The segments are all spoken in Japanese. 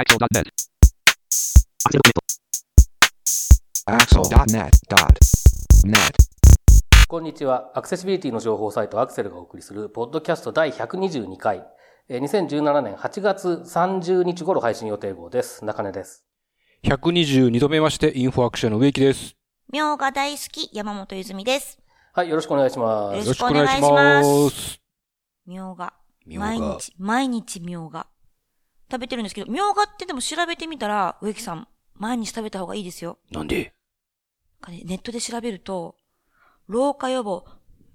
Axel.net. Axel.net.net. こんにちは。アクセシビリティの情報サイトアクセルがお送りする、ポッドキャスト第122回、えー2017年8月30日頃配信予定号です。中根です。122度目まして、インフォアクションの植木です。みょうが大好き、山本泉です。はい、よろしくお願いします。よろしくお願いしますす。みょうが。みょうが毎日、毎日みょうが。食べてるんですけど、みょうがってでも調べてみたら、植木さん、毎日食べた方がいいですよ。なんで？ネットで調べると、老化予防、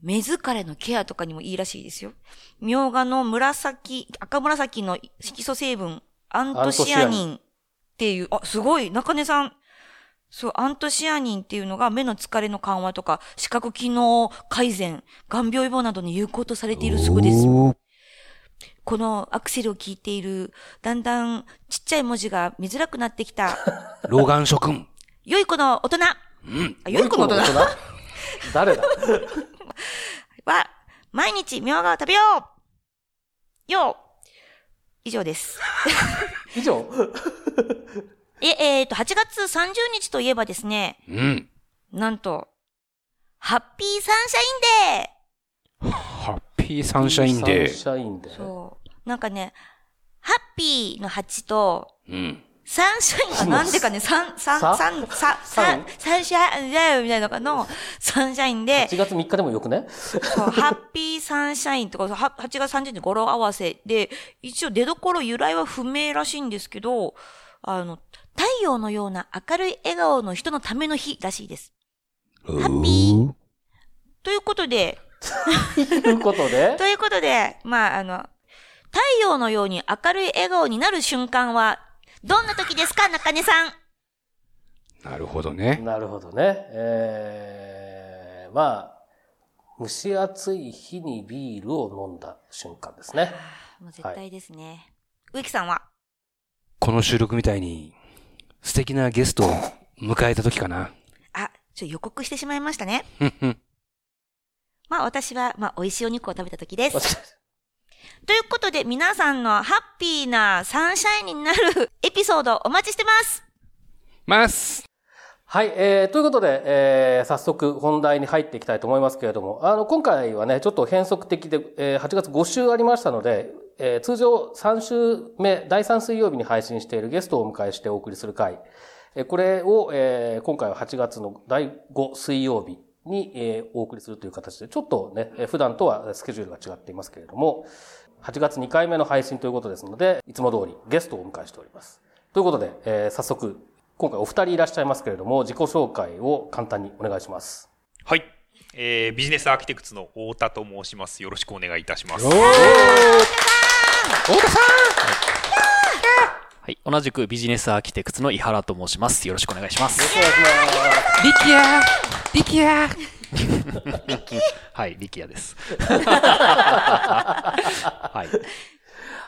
目疲れのケアとかにもいいらしいですよ。みょうがの紫、赤紫の色素成分、アントシアニンっていう、あ、すごい、中根さん。そう、アントシアニンっていうのが目の疲れの緩和とか、視覚機能改善、眼病予防などに有効とされているそうです。このアクセルを聞いている、だんだんちっちゃい文字が見づらくなってきた、老眼諸君。良い子の大人。うん。あ良い子の大人誰だ？は、毎日みょうがを食べようよう以上です。以上？え、えーと、8月30日といえばですね、うん。なんと、ハッピーサンシャインデハッピーサンシャインデー。サンシャインデーー。そう。なんかね、ハッピーの8と、うん。サンシャインがなんでかね、サン、サン、さ？サン、サ、サン、サンシャインデーみたいなのの、サンシャインで、8月3日でもよくね？そうハッピーサンシャインとか、は8月30日語呂合わせで、一応出所由来は不明らしいんですけど、あの、太陽のような明るい笑顔の人のための日らしいです。ハッピー。ということで、ということで？と、いうことで、まあ、あの、太陽のように明るい笑顔になる瞬間は、どんな時ですか、中根さん？なるほどね。なるほどね。えー、まあ、蒸し暑い日にビールを飲んだ瞬間ですね。もう絶対ですね。植木さんは？この収録みたいに、素敵なゲストを迎えた時かな。あ、ちょ、予告してしまいましたね。まあ私は、まあ美味しいお肉を食べた時です。ということで皆さんのハッピーなサンシャインになるエピソードお待ちしてます。ます。はい、えー、ということで、えー、早速本題に入っていきたいと思いますけれども、あの、今回はね、ちょっと変則的で、えー、8月5週ありましたので、えー、通常3週目、第3水曜日に配信しているゲストをお迎えしてお送りする回、えーこれを、えー、今回は8月の第5水曜日に、えー、お送りするという形で、ちょっとね、えー普段とはスケジュールが違っていますけれども、8月2回目の配信ということですので、いつも通りゲストをお迎えしております。ということで、えー早速、今回お二人いらっしゃいますけれども、自己紹介を簡単にお願いします。はい、えービジネスアーキテクツの太田と申します。よろしくお願いいたします。はい。同じくビジネスアーキテクツの井原と申します。よろしくお願いします。リキヤリキヤはい。力也です。はい。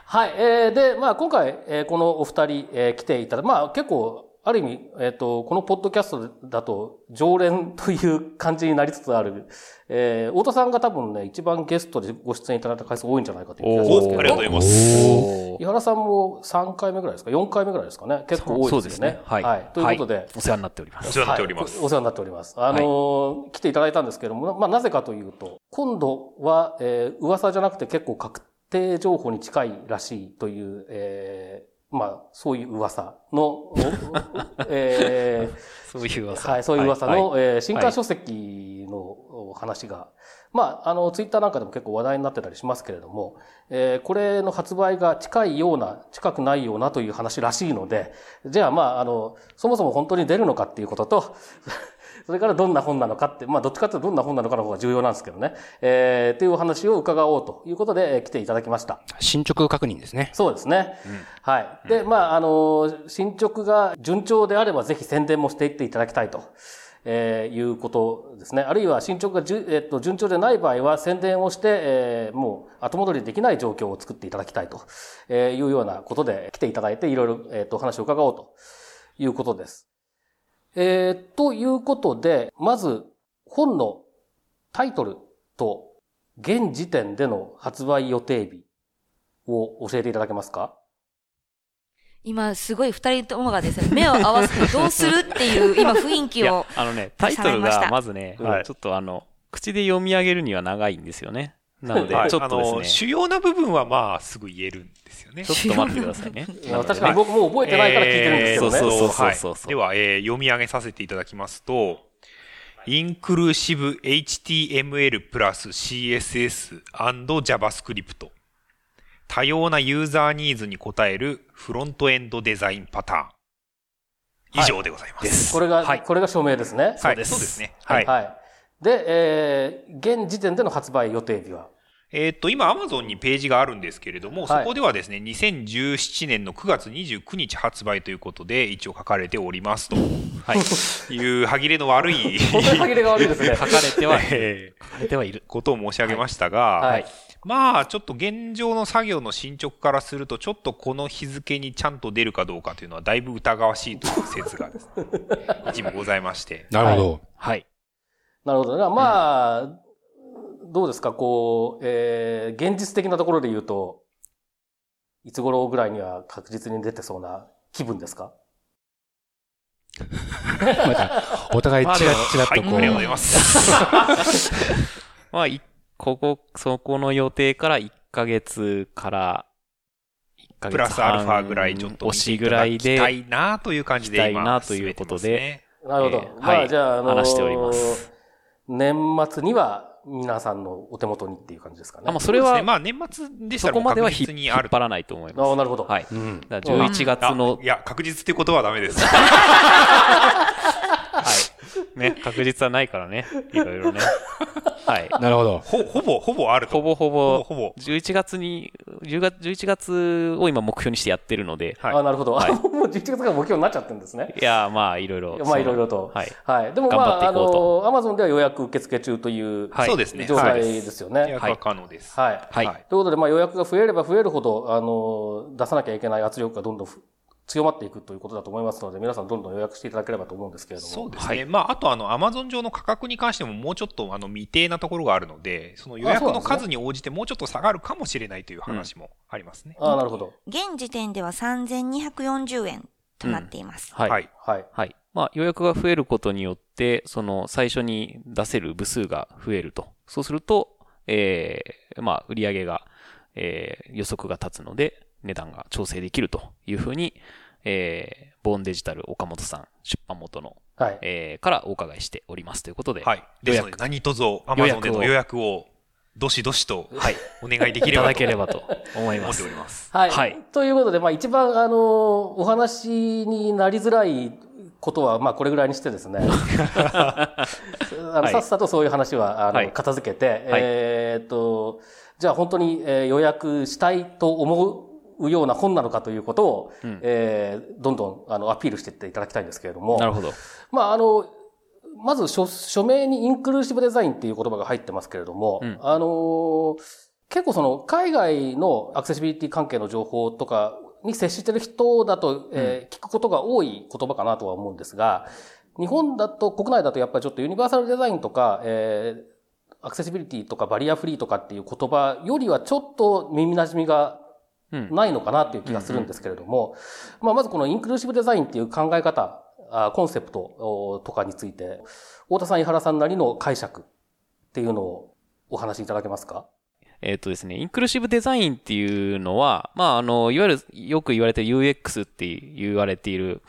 はい、えー、で、まあ今回、えーこのお二人、えー来ていただまあ結構、ある意味、えっ、と、このポッドキャストだと常連という感じになりつつある、えー、太田さんが多分ね、一番ゲストでご出演いただいた回数多いんじゃないかという気がしますけどおありがとうございます。お井原さんも3回目ぐらいですか ?4 回目ぐらいですかね結構多いそうですよね。はい。ということで、はいお世話になっております。お世話になっております。はいお世話になっております。あのー来ていただいたんですけども、まあ、なぜかというと、今度は、えー噂じゃなくて結構確定情報に近いらしいという、えーまあ、そういう噂の、お え そういうー噂。はい、そういう噂の、はいえー新刊書籍のお話が、まあ、あの、ツイッターなんかでも結構話題になってたりしますけれども、えーこれの発売が近いような、近くないようなという話らしいので、じゃあまあ、あの、そもそも本当に出るのかっていうことと、それからどんな本なのかって、まあ、どっちかっていうとどんな本なのかの方が重要なんですけどね、えー、っていうお話を伺おうということで、えー来ていただきました。進捗確認ですね。そうですね。はい。で、まあ、あの、進捗が順調であればぜひ宣伝もしていっていただきたいと。えーいうことですね。あるいは進捗がじゅ、えっと、順調でない場合は宣伝をして、えーもう後戻りできない状況を作っていただきたいとえーいうようなことで来ていただいていろいろ、えっと、お話を伺おうということです。えーということで、まず本のタイトルと現時点での発売予定日を教えていただけますか？今、すごい二人ともがですね、目を合わせてどうするっていう、今雰囲気を。、あのね、タイトルがまずね、はいちょっとあの、口で読み上げるには長いんですよね。なので、はいちょっとですね、主要な部分はまあ、すぐ言えるんですよね。ちょっと待ってくださいね。まあ確かに僕もう覚えてないから聞いてるんですけどね。えーそうそうはいそうそうでは、えー読み上げさせていただきますと、インクルーシブ HTML プラス CSS& JavaScript 多様なユーザーニーズに応えるフロントエンドデザインパターン。以上でございます。ですこれが、はいこれが署名ですね。はい、ですそうですね。はい。はい。で、えー、現時点での発売予定日は？えーっと、今、Amazon にページがあるんですけれども、はいそこではですね、2017年の9月29日発売ということで、一応書かれておりますとはい。いう歯切れの悪い本当に歯切れが悪いですね 書。かれては、えー書かれてはいる。ことを申し上げましたが、はい。まあ、ちょっと現状の作業の進捗からすると、ちょっとこの日付にちゃんと出るかどうかというのは、だいぶ疑わしいという説がですね、一部ございまして。なるほど。はい。なるほどね。まあ、どうですか、こう、えー、現実的なところで言うと、いつ頃ぐらいには確実に出てそうな気分ですか？また、お互いチラッチラとこう、ありがとうございます。まあ、いここ、そこの予定から1ヶ月から、1ヶ月半プラスアルファぐらいちょっと見押しぐらいで、きたいなという感じで今、行きたいなということで。なるほど。えーまあ、はいじゃあ、あのー話しております年末には皆さんのお手元にっていう感じですかね。あ、まあ。それは、ねまあ、年末でしたらそこまでは確引っ引っ実にある。張らないと思います。あなるほど。はい。うん。だから11月のあ、いや、確実っていうことはダメです。はい。ね、確実はないからね。いろいろね。はい。なるほど。ほ、ほぼ、ほぼあると。ほぼほぼ、ほぼ。11月に、10月、11月を今目標にしてやってるので、はいあなるほど。はい もう11月から目標になっちゃってるんですね。いや、まあ、いろいろ。まあ、いろいろと。はい。はい。でも頑まあ、あの、アマゾンでは予約受付中というはいそうですね。状態はいですよね。予約は可能です。はい。はい。はいということで、まあ予約が増えれば増えるほど、あの、出さなきゃいけない圧力がどんどんふ強まっていくということだと思いますので、皆さんどんどん予約していただければと思うんですけれども。そうですね。はいまあ、あと、あの、アマゾン上の価格に関してももうちょっと、あの、未定なところがあるので、その予約の数に応じてもうちょっと下がるかもしれないという話もありますね。ああ、なるほど。現時点では3240円となっています。はい。はい。はい。はい。まあ、予約が増えることによって、その、最初に出せる部数が増えると。そうすると、えー、まあ、売り上げが、えー、予測が立つので、値段が調整できるというふうに、えー、ボーンデジタル岡本さん、出版元の、はい。えー、からお伺いしておりますということで、はい。予ですので、約、何卒、アマゾンでの予約を、どしどしと、はい。お願いできいたればとだければと思い思ってます。おります。はい。はいということで、まあ一番、あの、お話になりづらいことは、まあこれぐらいにしてですね。あのはいさっさとそういう話は、あの、はい片付けて、はいえーっと、じゃあ本当に、えー予約したいと思うような本なのかということを、うんえーどんどん、あの、アピールしていっていただきたいんですけれども。なるほど。まあ、あの、まず書、署名にインクルーシブデザインっていう言葉が入ってますけれども、うんあの、結構その、海外のアクセシビリティ関係の情報とかに接してる人だと、えー聞くことが多い言葉かなとは思うんですが、日本だと、国内だとやっぱりちょっとユニバーサルデザインとか、えーアクセシビリティとかバリアフリーとかっていう言葉よりはちょっと耳馴染みがうん。ないのかなっていう気がするんですけれども、まあ、まずこのインクルーシブデザインっていう考え方、あコンセプトおとかについて、太田さん、井原さんなりの解釈っていうのをお話しいただけますか？えっ、とですね、インクルーシブデザインっていうのは、まあ、あの、いわゆるよく言われてる UX って言われている、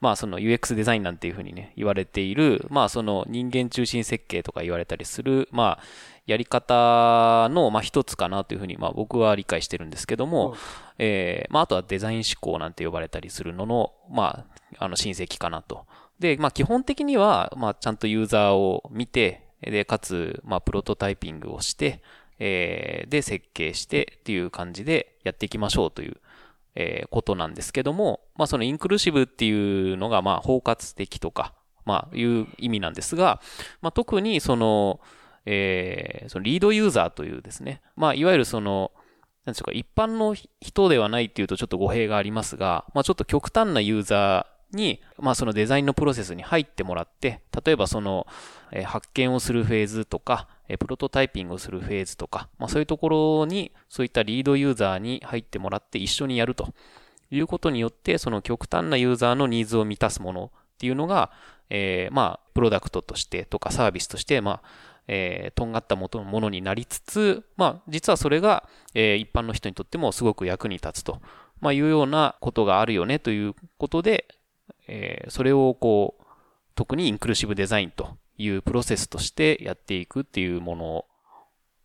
まあ、その UX デザインなんていうふうにね、言われている、まあ、その人間中心設計とか言われたりする、まあ、やり方の、まあ、一つかなというふうに、まあ、僕は理解してるんですけども、うんえーまあ、あとはデザイン思考なんて呼ばれたりするのの、まあ、あの、親戚かなと。で、まあ、基本的には、まあ、ちゃんとユーザーを見て、で、かつ、まあ、プロトタイピングをして、えーで、設計してっていう感じでやっていきましょうという、えーことなんですけども、まあ、そのインクルーシブっていうのが、まあ、包括的とか、まあ、いう意味なんですが、まあ、特にその、えーそのリードユーザーというですね、まあ、いわゆるその、なんでしょうか、一般の人ではないっていうとちょっと語弊がありますが、まあ、ちょっと極端なユーザーに、まあ、そのデザインのプロセスに入ってもらって、例えばその、えー発見をするフェーズとか、えプロトタイピングをするフェーズとか、まあ、そういうところに、そういったリードユーザーに入ってもらって一緒にやると。いうことによって、その極端なユーザーのニーズを満たすものっていうのが、えーまあ、プロダクトとしてとかサービスとして、まあ、えーとんがったもとものになりつつ、まあ、実はそれが、えー一般の人にとってもすごく役に立つと、まあ、いうようなことがあるよねということで、えーそれをこう、特にインクルーシブデザインというプロセスとしてやっていくっていうもの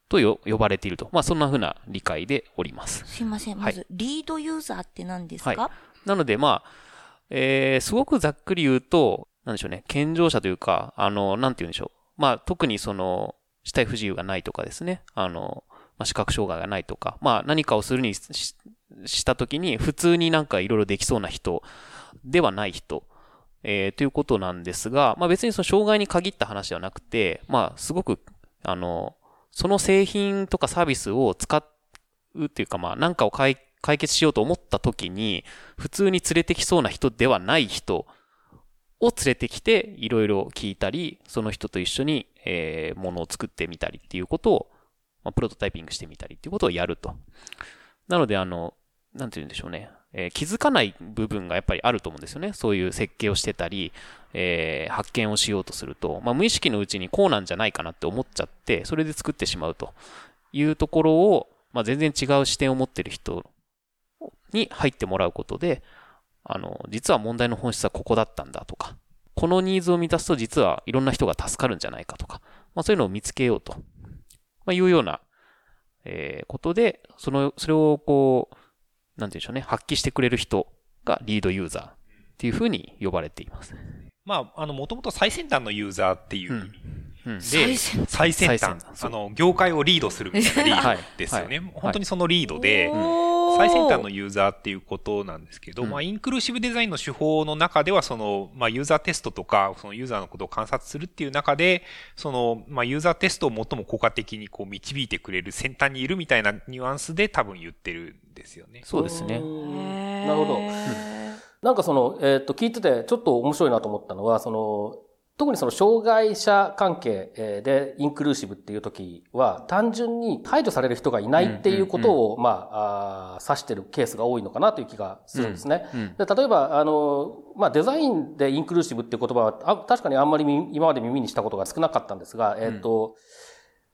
とよ呼ばれていると。まあ、そんな風な理解でおります。すいません。はいまず、リードユーザーって何ですか、はいなので、まあ、えーすごくざっくり言うと、なんでしょうね、健常者というか、あの、なんて言うんでしょう。まあ、特にその、死体不自由がないとかですね、あの、まあ、視覚障害がないとか、まあ、何かをするにしたときに、普通になんかいろいろできそうな人ではない人、えーということなんですが、まあ、別にその障害に限った話ではなくて、まあ、すごく、あの、その製品とかサービスを使うっていうか、まあ、なんかを解解決しようと思った時に、普通に連れてきそうな人ではない人を連れてきて、いろいろ聞いたり、その人と一緒に、えー、ものを作ってみたりっていうことを、まあ、プロトタイピングしてみたりっていうことをやると。なので、あの、なんて言うんでしょうね。えー気づかない部分がやっぱりあると思うんですよね。そういう設計をしてたり、えー発見をしようとすると、まあ、無意識のうちにこうなんじゃないかなって思っちゃって、それで作ってしまうというところを、まあ、全然違う視点を持ってる人に入ってもらうことで、あの、実は問題の本質はここだったんだとか、このニーズを満たすと実はいろんな人が助かるんじゃないかとか、まあそういうのを見つけようと、まあいうような、えーことで、その、それをこう、なんて言うんでしょうね、発揮してくれる人がリードユーザーっていうふうに呼ばれています。まあ、あの、もともと最先端のユーザーっていう。うん、で、最先端。最先端そう。あの、業界をリードするみたいなリーはいドですよね。はい。本当にそのリードで、おー最先端のユーザーっていうことなんですけど、うんまあ、インクルーシブデザインの手法の中では、その、まあ、ユーザーテストとか、そのユーザーのことを観察するっていう中で、その、まあ、ユーザーテストを最も効果的にこう導いてくれる先端にいるみたいなニュアンスで多分言ってるんですよね。そうですね。うんなるほど。なんかその、えっ、と、聞いててちょっと面白いなと思ったのは、その、特にその障害者関係えーでインクルーシブっていう時は、単純に排除される人がいないっていうことを、まあ、指してるケースが多いのかなという気がするんですね。うんで例えば、あの、まあ、デザインでインクルーシブっていう言葉は、あ確かにあんまりみ今まで耳にしたことが少なかったんですが、えっ、と、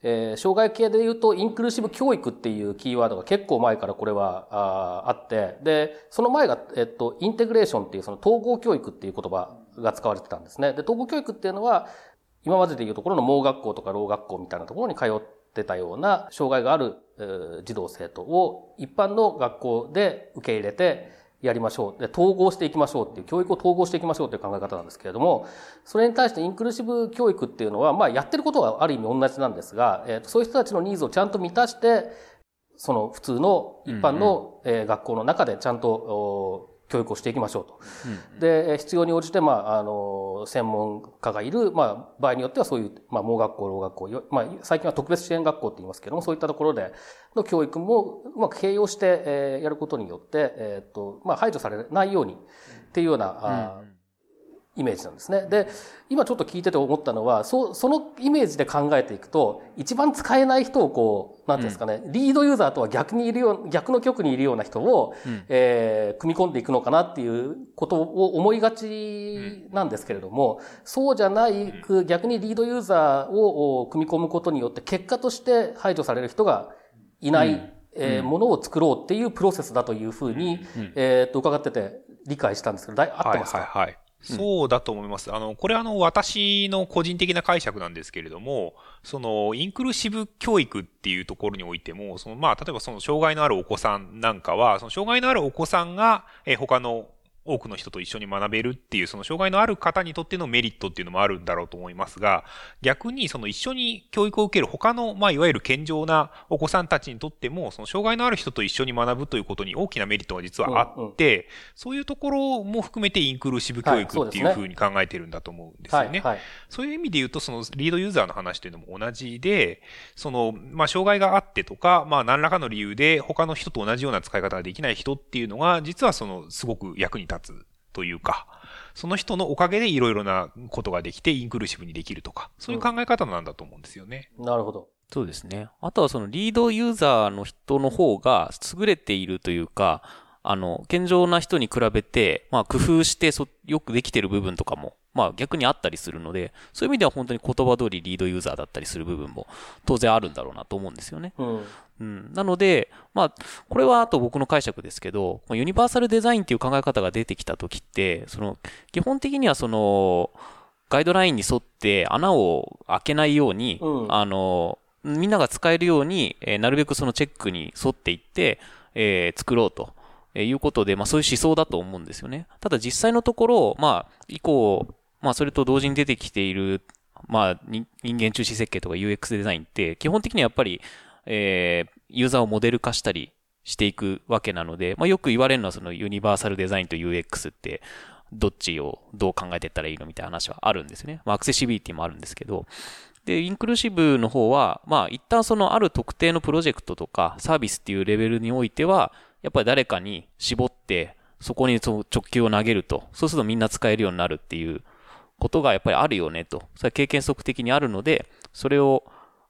えー障害系で言うと、インクルーシブ教育っていうキーワードが結構前からこれはあーあって、で、その前が、えっと、インテグレーションっていうその統合教育っていう言葉が使われてたんですね。で、統合教育っていうのは、今まででいうところの盲学校とか老学校みたいなところに通ってたような障害がある、えー児童生徒を一般の学校で受け入れてやりましょう。で、統合していきましょうっていう、教育を統合していきましょうという考え方なんですけれども、それに対してインクルーシブ教育っていうのは、まあやってることはある意味同じなんですが、えーとそういう人たちのニーズをちゃんと満たして、その普通の一般の、えー学校の中でちゃんとお教育をしていきましょうと。で、えー必要に応じて、まあ、あの、専門家がいる、まあ、場合によってはそういう、まあ、盲学校、老学校、よまあ、最近は特別支援学校って言いますけども、そういったところでの教育もうまく併用して、えーやることによって、えっ、と、まあ、排除されないようにっていうような、あーイメージなんですね。で、今ちょっと聞いてて思ったのは、そそのイメージで考えていくと、一番使えない人をこう、なんていうんですかね、リードユーザーとは逆にいるよう、逆の局にいるような人を、うん。えー組み込んでいくのかなっていうことを思いがちなんですけれども、そうじゃないく、逆にリードユーザーをお組み込むことによって、結果として排除される人がいない、うん。えーものを作ろうっていうプロセスだというふうに、うん。えーっと、伺ってて理解したんですけど、合ってますか、はいはいはい。そうだと思います。あの、これあの、私の個人的な解釈なんですけれども、その、インクルーシブ教育っていうところにおいても、その、まあ、例えばその、障害のあるお子さんなんかは、その、障害のあるお子さんが、え他の多くの人と一緒に学べるっていう、その障害のある方にとってのメリットっていうのもあるんだろうと思いますが、逆にその一緒に教育を受ける他の、まあ、いわゆる健常なお子さんたちにとっても、その障害のある人と一緒に学ぶということに大きなメリットが実はあって、そういうところも含めてインクルーシブ教育っていうふうに考えてるんだと思うんですよね。はい、はい。そういう意味で言うと、そのリードユーザーの話というのも同じで、その、まあ、障害があってとか、まあ、何らかの理由で他の人と同じような使い方ができない人っていうのが、実はその、すごく役に立つというか、その人のおかげでいろいろなことができて、インクルーシブにできるとか、そういう考え方なんだと思うんですよね。なるほど。そうですね。あとはそのリードユーザーの人の方が優れているというか、あの、健常な人に比べて、まあ、工夫してそ、よくできてる部分とかも、まあ、逆にあったりするので、そういう意味では本当に言葉通りリードユーザーだったりする部分も当然あるんだろうなと思うんですよね。うん。うん。なので、まあ、これはあと僕の解釈ですけど、ユニバーサルデザインっていう考え方が出てきた時って、その、基本的にはその、ガイドラインに沿って穴を開けないように、うんあの、みんなが使えるように、えーなるべくそのチェックに沿っていって、えー作ろうと。えーいうことで、まあそういう思想だと思うんですよね。ただ実際のところ、まあ、以降、まあそれと同時に出てきている、まあ人間中心設計とか UX デザインって、基本的にはやっぱり、えーユーザーをモデル化したりしていくわけなので、まあよく言われるのはそのユニバーサルデザインと UX って、どっちをどう考えていったらいいのみたいな話はあるんですね。まあアクセシビリティもあるんですけど、で、インクルーシブの方は、まあ一旦そのある特定のプロジェクトとかサービスっていうレベルにおいては、やっぱり誰かに絞って、そこにその直球を投げると、そうするとみんな使えるようになるっていうことがやっぱりあるよねと。それは経験則的にあるので、それを、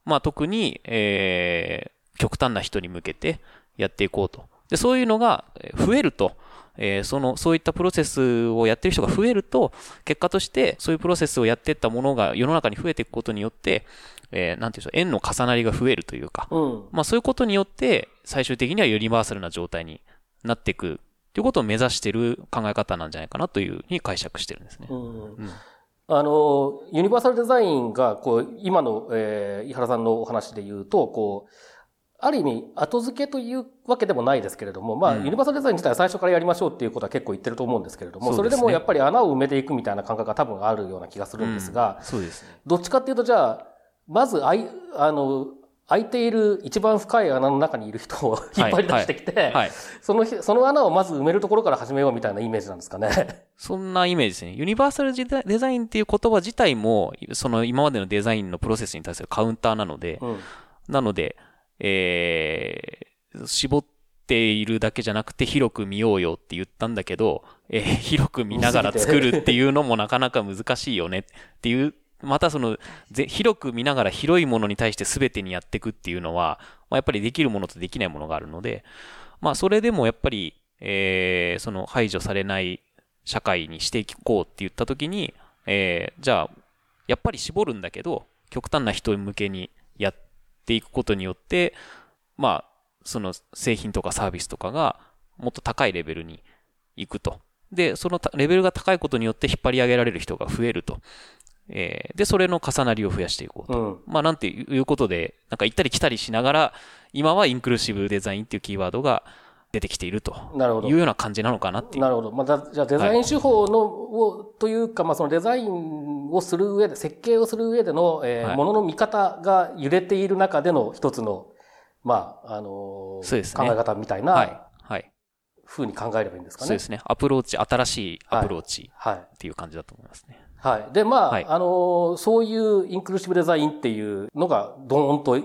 まあ特に、えー、極端な人に向けてやっていこうと。で、そういうのがえー増えると、えーその、そういったプロセスをやってる人が増えると、結果として、そういうプロセスをやっていったものが世の中に増えていくことによって、えーなんていうんでしょう、円の重なりが増えるというか、うん。まあそういうことによって、最終的にはユニバーサルな状態になっていくということを目指している考え方なんじゃないかなというふうに解釈してるんですね。うんあの、ユニバーサルデザインが、こう、今の、えー、井原さんのお話で言うと、こう、ある意味、後付けというわけでもないですけれども、まあ、うん。ユニバーサルデザイン自体は最初からやりましょうっていうことは結構言ってると思うんですけれども、それでもやっぱり穴を埋めていくみたいな感覚が多分あるような気がするんですが、うん。そうですね。どっちかっていうと、じゃあ、まず、あい、あの、開いている一番深い穴の中にいる人を 引っ張り出してきて、はい。そのひ、その穴をまず埋めるところから始めようみたいなイメージなんですかね。そんなイメージですね。ユニバーサルデザデザインっていう言葉自体も、その今までのデザインのプロセスに対するカウンターなので、うん。なので、えー、絞っているだけじゃなくて広く見ようよって言ったんだけど、えー広く見ながら作るっていうのもなかなか難しいよねっていう、またその、ぜ広く見ながら広いものに対して全てにやっていくっていうのは、まあ、やっぱりできるものとできないものがあるので、まあそれでもやっぱり、えー、その排除されない社会にしていこうって言ったときに、えー、じゃあ、やっぱり絞るんだけど、極端な人向けにやっていくことによって、まあ、その製品とかサービスとかがもっと高いレベルに行くと。で、そのレベルが高いことによって引っ張り上げられる人が増えると。えーで、それの重なりを増やしていこうと。うん。まあ、なんていうことで、なんか行ったり来たりしながら、今はインクルーシブデザインっていうキーワードが出てきているというような感じなのかなっていう。なるほど。まあ、だじゃあデザイン手法の、をというか、まあ、そのデザインをする上で、設計をする上での、えーはいものの見方が揺れている中での一つの、まあ、あのーそうですね考え方みたいはいな。はい。風に考えればいいんですかね。そうですね。アプローチ、新しいアプローチはい。っていう感じだと思いますね。はい。で、まあ、はいあのーそういうインクルーシブデザインっていうのが、ドーンと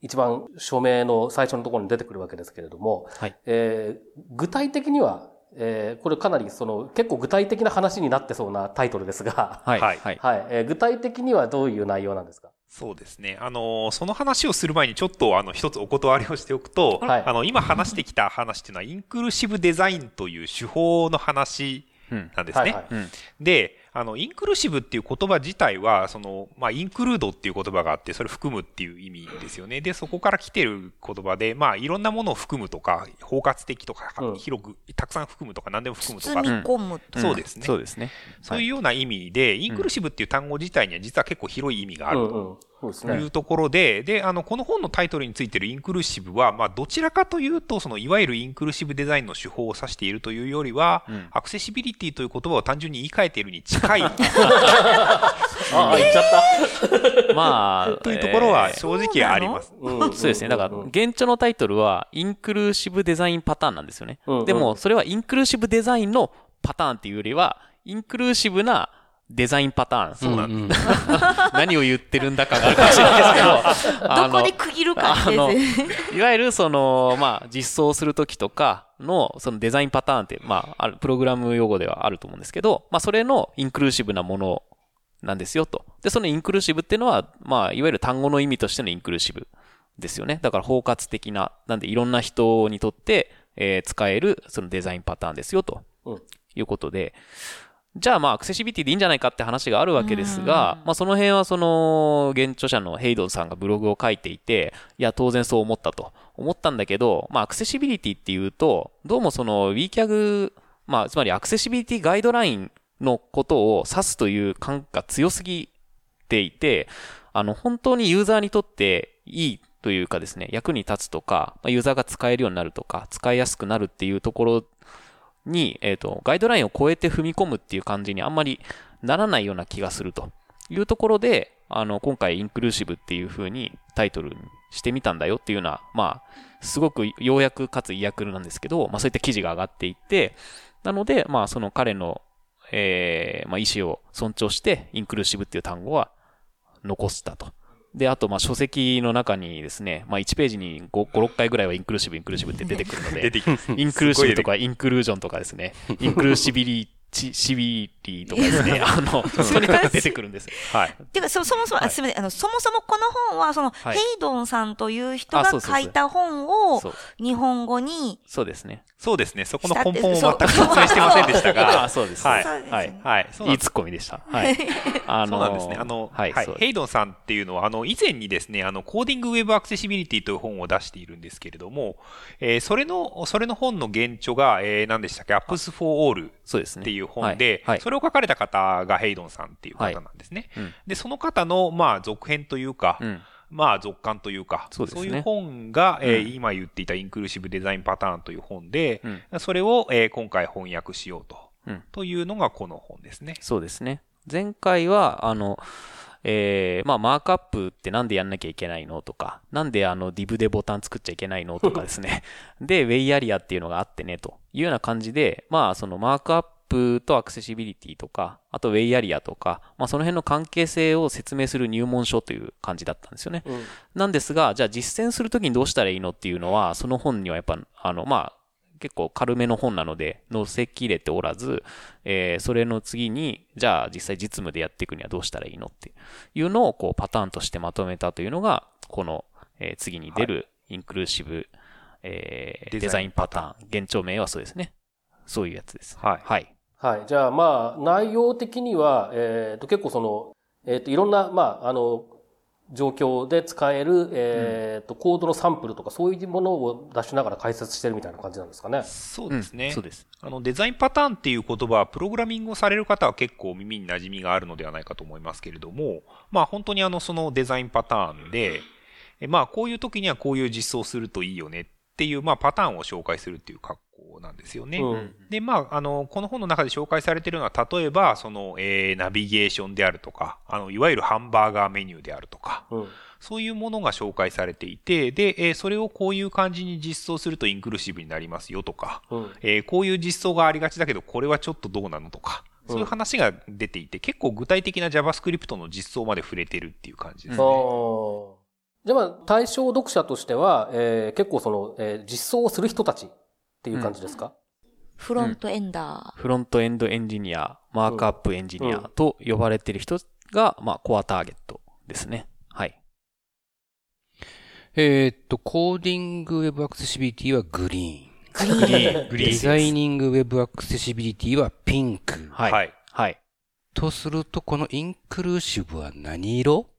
一番署名の最初のところに出てくるわけですけれども、はいえー具体的には、えーこれかなりその、結構具体的な話になってそうなタイトルですが、はい。はいはい。はい。えー具体的にはどういう内容なんですか？そうですね。あの、その話をする前にちょっと、あの、一つお断りをしておくと、はいあの、今話してきた話っていうのは、インクルーシブデザインという手法の話うん。なんですね。はいはいうん。で、あの、インクルーシブっていう言葉自体は、その、まあ、インクルードっていう言葉があって、それ含むっていう意味ですよね。で、そこから来てる言葉で、まあ、いろんなものを含むとか、包括的とか、うん広く、たくさん含むとか、何でも含むと包みか、込むと。そうですねそうですね。そういうような意味で、インクルーシブっていう単語自体には実は結構広い意味があると。うんうん。そうですね。というところで、で、あの、この本のタイトルについてるインクルーシブは、まあ、どちらかというと、その、いわゆるインクルーシブデザインの手法を指しているというよりは、うんアクセシビリティという言葉を単純に言い換えているに近い ああ、言っちゃった。まあ、というところはえー正直あります。うんそうですね。だから、うん現著のタイトルは、インクルーシブデザインパターンなんですよね。うんうんでも、それはインクルーシブデザインのパターンっていうよりは、インクルーシブなデザインパターン。そうなんです。何を言ってるんだかがあるかもしれないですけど、どこで区切るかって。いわゆるその、まあ、実装するときとかの、そのデザインパターンって、まあ、ある、プログラム用語ではあると思うんですけど、まあ、それのインクルーシブなものなんですよと。で、そのインクルーシブっていうのは、まあ、いわゆる単語の意味としてのインクルーシブですよね。だから包括的な、なんでいろんな人にとって、えー使えるそのデザインパターンですよとうんいうことで、じゃあまあアクセシビリティでいいんじゃないかって話があるわけですが、まあその辺はその現著者のヘイドンさんがブログを書いていて、いや当然そう思ったと思ったんだけど、まあアクセシビリティっていうと、どうもその WCAG、まあつまりアクセシビリティガイドラインのことを指すという感が強すぎていて、あの本当にユーザーにとっていいというかですね、役に立つとか、まあユーザーが使えるようになるとか、使いやすくなるっていうところに、えっ、と、ガイドラインを超えて踏み込むっていう感じにあんまりならないような気がするというところで、あの、今回インクルーシブっていう風にタイトルにしてみたんだよっていうような、まあ、すごく要約かつ意訳なんですけど、まあそういった記事が上がっていって、なので、まあその彼の、えー、まあ意思を尊重して、インクルーシブっていう単語は残したと。で、あと、まあ、書籍の中にですね、まあ、1ページに5、5 6回ぐらいはインクルーシブ、インクルーシブって出てくるので、出てきます。インクルーシブとすかインクルージョンとかですね、インクルーシビリチ、シビリとかですね、あの、とにかく出てくるんです。はい。てか、そ、そもそも、あすみません、あの、そもそもこの本は、その、はい。ヘイドンさんという人が書いた本をそう、日本語に、そうですね。そうですね。そこの根本を全く説明してませんでしたあが。そうです。はいそうですねはい。はい。いいツッコミでした。はい。あそうなんですね。あの、はい、はい、ヘイドンさんっていうのは、あの、以前にですね、あの、コーディングウェブアクセシビリティという本を出しているんですけれども、えーそれの、それの本の原著が、えー、何でしたっけ、Apps for All そうですね。っていう本で、それを書かれた方がヘイドンさんっていう方なんですね。うんで、その方の、まあ、続編というか、うん。まあ、続刊というか、そうですねいう本が、えーうん今言っていたインクルーシブデザインパターンという本で、うん。それを、えー今回翻訳しようと、うんというのがこの本ですね。そうですね。前回は、あの、えー、まあ、マークアップってなんでやんなきゃいけないのとか、なんであの div でボタン作っちゃいけないのとかですね。で、ウェイアリアっていうのがあってね、というような感じで、まあ、そのマークアップとアクセシビリティとか、あとウェイアリアとか、まあ、その辺の関係性を説明する入門書という感じだったんですよね。うんなんですが、じゃあ実践するときにどうしたらいいのっていうのは、その本にはやっぱ、あの、まあ、結構軽めの本なので、載せきれておらず、えーそれの次に、じゃあ実際実務でやっていくにはどうしたらいいのっていうのを、こう、パターンとしてまとめたというのが、この、えー次に出る、インクルーシブ、えーデザインデザインパターン。現状名はそうですね。そういうやつです。はいはい。はい。じゃあ、まあ、内容的には、えっ、と、結構その、えっ、と、いろんな、まあ、あの、状況で使える、えっ、と、コードのサンプルとか、そういうものを出しながら解説してるみたいな感じなんですかね。そうですね。うんそうです。あの、デザインパターンっていう言葉は、プログラミングをされる方は結構耳に馴染みがあるのではないかと思いますけれども、まあ本当にあの、そのデザインパターンで、えまあこういう時にはこういう実装をするといいよねっていう、まあパターンを紹介するっていう格好なんですよね。うんで、まあ、あの、この本の中で紹介されているのは、例えば、その、えー、ナビゲーションであるとか、あの、いわゆるハンバーガーメニューであるとか、うん。そういうものが紹介されていて、で、えーそれをこういう感じに実装するとインクルーシブになりますよとか、うん。えーこういう実装がありがちだけど、これはちょっとどうなのとか、そういう話が出ていて、結構具体的な JavaScript の実装まで触れてるっていう感じですあね。ーじゃあ、まあ、対象読者としては、えー結構その、えー実装をする人たちっていう感じですか、フロントエンダー。フロントエンドエンジニア、マークアップエンジニアと呼ばれている人が、まあ、コアターゲットですね。はい。えーっと、コーディングウェブアクセシビリティはグリーン。グリーン、グーン。デリーン。ザイニングウェブアクセシビリティはピンク。はい。はい。はい。とすると、このインクルーシブは何色？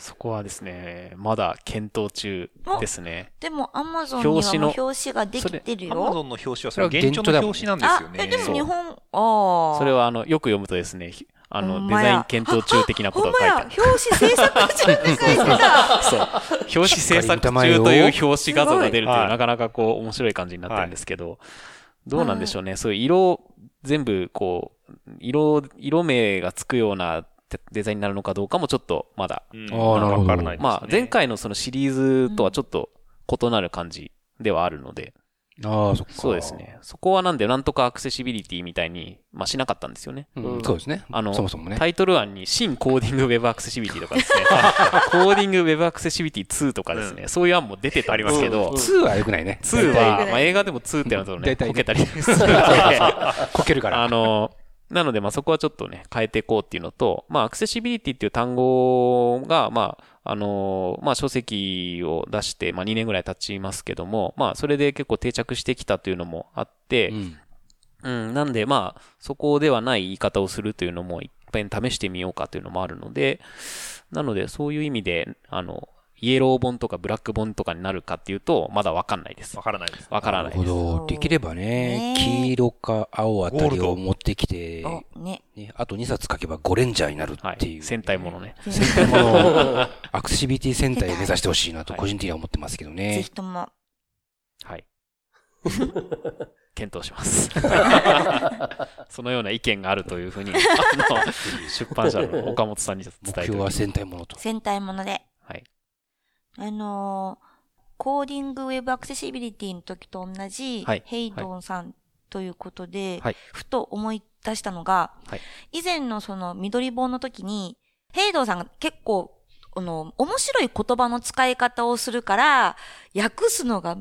そこはですね、まだ検討中ですね。でも、アマゾンには表紙のもう表紙ができてるよ。アマゾンの表紙はそれは現状の表紙なんですあよ、ね。え、でも日本、ああ。それは、あの、よく読むとですね、ひあの、デザイン検討中的なことが書いてある。表紙制作中って書いてた。そう。表紙制作中という表紙画像が出るという、はいなかなかこう、面白い感じになってるんですけど、どうなんでしょうね。そういう色、全部、こう、色、色名がつくようなデデザインになるのかどうかもちょっとまだ、うん、わからないですね。まあ、前回のそのシリーズとはちょっと異なる感じではあるので、ああ、そっか。そうです。ね。そこはなんで、なんとかアクセシビリティみたいに、まあ、しなかったんですよね。うん、そうですね。あの、そもそもね。タイトル案に新コーディングウェブアクセシビリティとかですね、コーディングウェブアクセシビリティ2とかですね、そういう案も出てたんですけど、うん2は良くないね。2は、まあ、映画でも2ってなるとね、こけたりするので、こけるから。あの、なので、まあそこはちょっとね、変えていこうっていうのと、まあアクセシビリティっていう単語が、まあ、あのまあ書籍を出して、まあ2年ぐらい経ちますけども、まあそれで結構定着してきたというのもあって、うん、うん、なんでまあ、そこではない言い方をするというのもいっぺん試してみようかというのもあるので、なのでそういう意味で、あの、イエロー本とかブラック本とかになるかっていうと、まだわかんないです。わからないです。わからないです。なるほど。できればね、黄色か青あたりを持ってきて、ねね、あと2冊書けば5レンジャーになるっていう、はい、戦隊ものね。戦隊もの、アクセシビリティ戦隊を目指してほしいなと個人的には思ってますけどね。ぜひとも。はい。検討します。そのような意見があるというふうに、出版社の岡本さんに伝えて目標は戦隊ものと。戦隊もので。はい。あのー、コーディングウェブアクセシビリティの時と同じ、はい、ヘイドンさんということで、はい、ふと思い出したのが、はい、以前のその緑本の時に、ヘイドンさんが結構、あの、面白い言葉の使い方をするから、訳すのが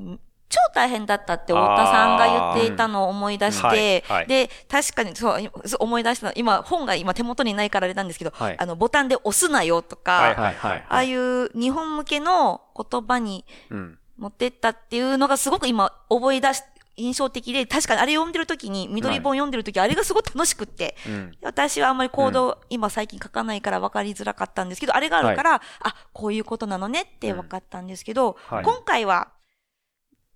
超大変だったって太田さんが言っていたのを思い出して、はいはい、で、確かにそう思い出した今、本が今手元にないからあれなんですけど、はい、あの、ボタンで押すなよとか、ああいう日本向けの言葉に持ってったっていうのがすごく今覚え出し、印象的で、確かにあれ読んでる時に、緑本読んでる時、あれがすごく楽しくって、うん、私はあんまりコード、うん、今最近書かないから分かりづらかったんですけど、あれがあるから、あ、こういうことなのねって分かったんですけど、今回は、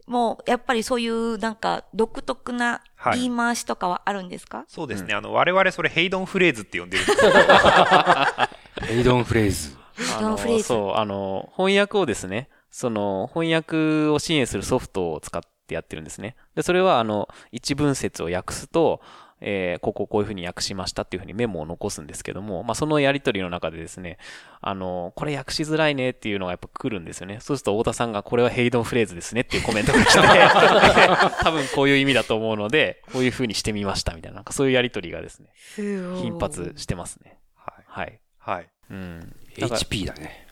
もう、やっぱりそういうなんか独特な言い回しとかはあるんですか、はい、そうですね。あの、我々それヘイドンフレーズって呼んでるんです ヘイドンフレーズ。ヘイドンフレーズ。そう、あの、翻訳をですね、その、翻訳を支援するソフトを使ってやってるんですね。で、それはあの、一文節を訳すと、えー、こここういうふうに訳しましたっていうふうにメモを残すんですけども、まあ、そのやりとりの中でですね、あの、これ訳しづらいねっていうのがやっぱ来るんですよね。そうすると太田さんがこれはヘイドンフレーズですねっていうコメントが来て、多分こういう意味だと思うので、こういうふうにしてみましたみたいな、なんかそういうやりとりがですね、頻発してますね。はい。はい。はい。うん。HP だね。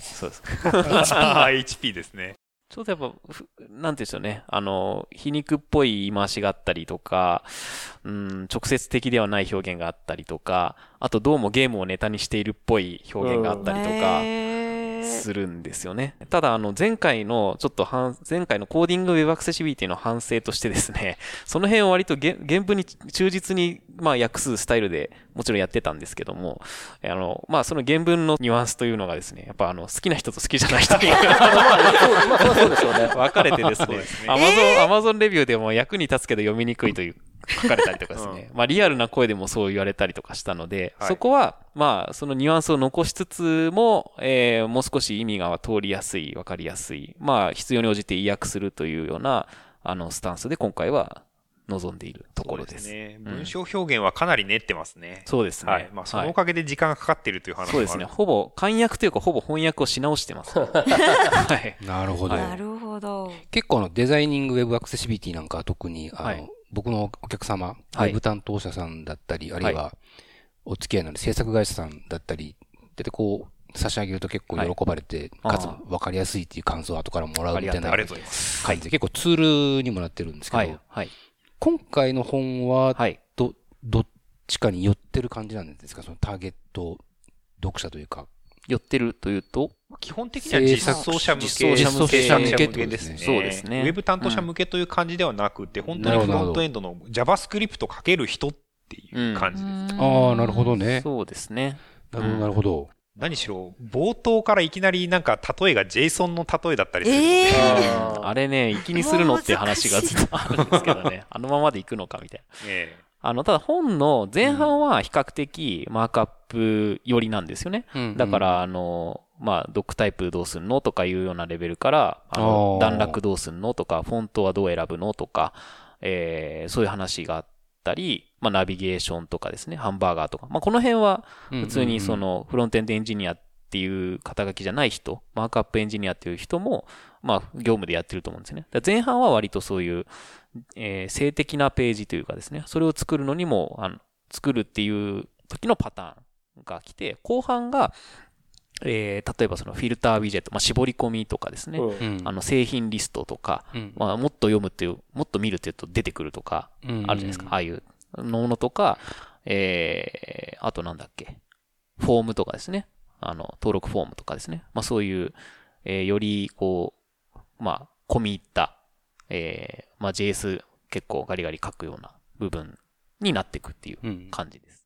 そうです。HP ですね。ちょっとやっぱ、なんて言うんでしょうね。あの、皮肉っぽい言い回しがあったりとか、うん、直接的ではない表現があったりとか、あとどうもゲームをネタにしているっぽい表現があったりとか、するんですよね。ただ、あの、前回の、ちょっと前回のコーディングウェブアクセシビリティの反省としてですね、その辺を割と原文に忠実に、まあ、訳すスタイルでもちろんやってたんですけども、あの、まあ、その原文のニュアンスというのがですね、やっぱあの、好きな人と好きじゃない人に そうでしょうね。分かれてですね、アマゾン、アマゾンレビューでも役に立つけど読みにくいという書かれたりとかですね、うん、まあリアルな声でもそう言われたりとかしたので、はい、そこは、まあそのニュアンスを残しつつも、えー、もう少し意味が通りやすい、わかりやすい、まあ必要に応じて意訳するというような、あの、スタンスで今回は望んでいるところです。ですね。文章表現はかなり練ってますね。そうですね。はい。まあ、そのおかげで時間がかかっているという話そうですね。ほぼ、簡約というか、ほぼ翻訳をし直してます。はい。なるほど。なるほど。結構のデザイニングウェブアクセシビリティなんかは特に、あの、はい、僕のお客様、ウェブ担当者さんだったり、あるいは、お付き合いのある制作会社さんだったり、で、こう、差し上げると結構喜ばれて、かつ分かりやすいっていう感想を後からもらうみたいな感じで、結構ツールにもなってるんですけど、はいはい、今回の本は、ど、どっちかに寄ってる感じなんですか？そのターゲット読者というか。寄ってるというと基本的には実装者向け。実装者向けですね。そうですね。ウェブ担当者向けという感じではなくて、本当にフロントエンドの JavaScript 書ける人っていう感じです。ああ、なるほどね。そうですね。なるほど、なるほど。何しろ、冒頭からいきなりなんか例えが JSON の例えだったりするので、えー、あれね、いきにするのっていう話がずっとあるんですけどね、あのままでいくのかみたいな。えーあの、ただ本の前半は比較的マークアップ寄りなんですよね。うん、だから、あの、まあ、ドックタイプどうすんのとかいうようなレベルから、あの、段落どうすんのとか、フォントはどう選ぶのとか、えー、そういう話があったり、まあ、ナビゲーションとかですね、ハンバーガーとか。まあ、この辺は、普通にその、フロントエンドエンジニアっていう肩書きじゃない人、マークアップエンジニアっていう人も、まあ、業務でやってると思うんですね。前半は割とそういう、えー、性的なページというかですね、それを作るのにも、あの、作るっていう時のパターンが来て、後半が、えー、例えばそのフィルターウィジェット、まあ、絞り込みとかですね、うん、あの製品リストとか、うん、まあ、もっと読むっていう、もっと見るっていうと出てくるとか、あるじゃないですか、うん、ああいうものとか、えー、あとなんだっけ、フォームとかですね。あの、登録フォームとかですね。まあそういう、えー、より、こう、まあ、込み入った、えー、まあ JS 結構ガリガリ書くような部分になっていくっていう感じです。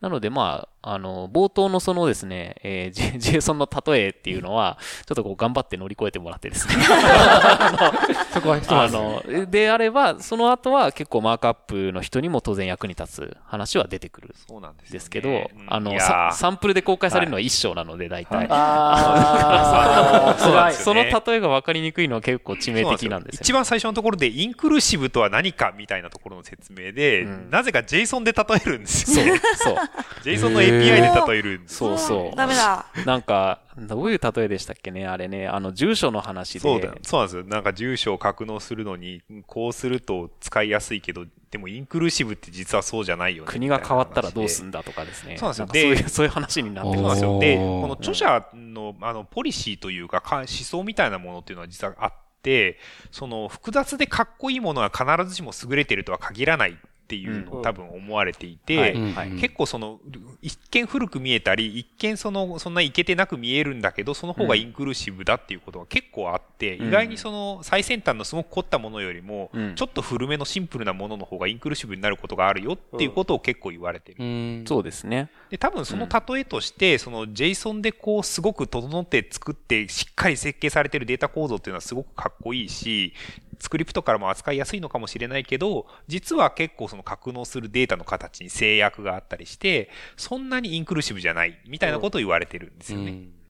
なので、まあ、あの、冒頭のそのですね、えー、JSON の例えっていうのは、ちょっとこう頑張って乗り越えてもらってですね。そこはあの、であれば、その後は結構マークアップの人にも当然役に立つ話は出てくる。そうなんですですけど、あの、サンプルで公開されるのは一章なので、大体。ああ、その例えが分かりにくいのは結構致命的なんですよ、一番最初のところで、インクルーシブとは何かみたいなところの説明で、なぜか JSON で例えるんですよ、ね。そう、そう。JSON の API で例える。そうそう。ダメだ。なんか、どういう例えでしたっけねあれね、あの、住所の話で。そうだ、そうなんですよ。なんか住所を格納するのに、こうすると使いやすいけど、でもインクルーシブって実はそうじゃないよね。国が変わったらどうすんだとかですね。そうなんですよ。で、そういう話になってるんですよ。で、この著者の、あの、ポリシーというか、思想みたいなものっていうのは実はあって、その複雑でかっこいいものは必ずしも優れてるとは限らないっていうのを多分思われていて、結構その、一見古く見えたり、一見その、そんないけてなく見えるんだけど、その方がインクルーシブだっていうことが結構あって、意外にその最先端のすごく凝ったものよりも、ちょっと古めのシンプルなものの方がインクルーシブになることがあるよっていうことを結構言われてる。そうですね。で、多分その例えとして、その JSON でこうすごく整って作ってしっかり設計されてるデータ構造っていうのはすごくかっこいいし、スクリプトからも扱いやすいのかもしれないけど、実は結構その格納するデータの形に制約があったりして、そんなにインクルーシブじゃないみたいなことを言われてるんですよね。うん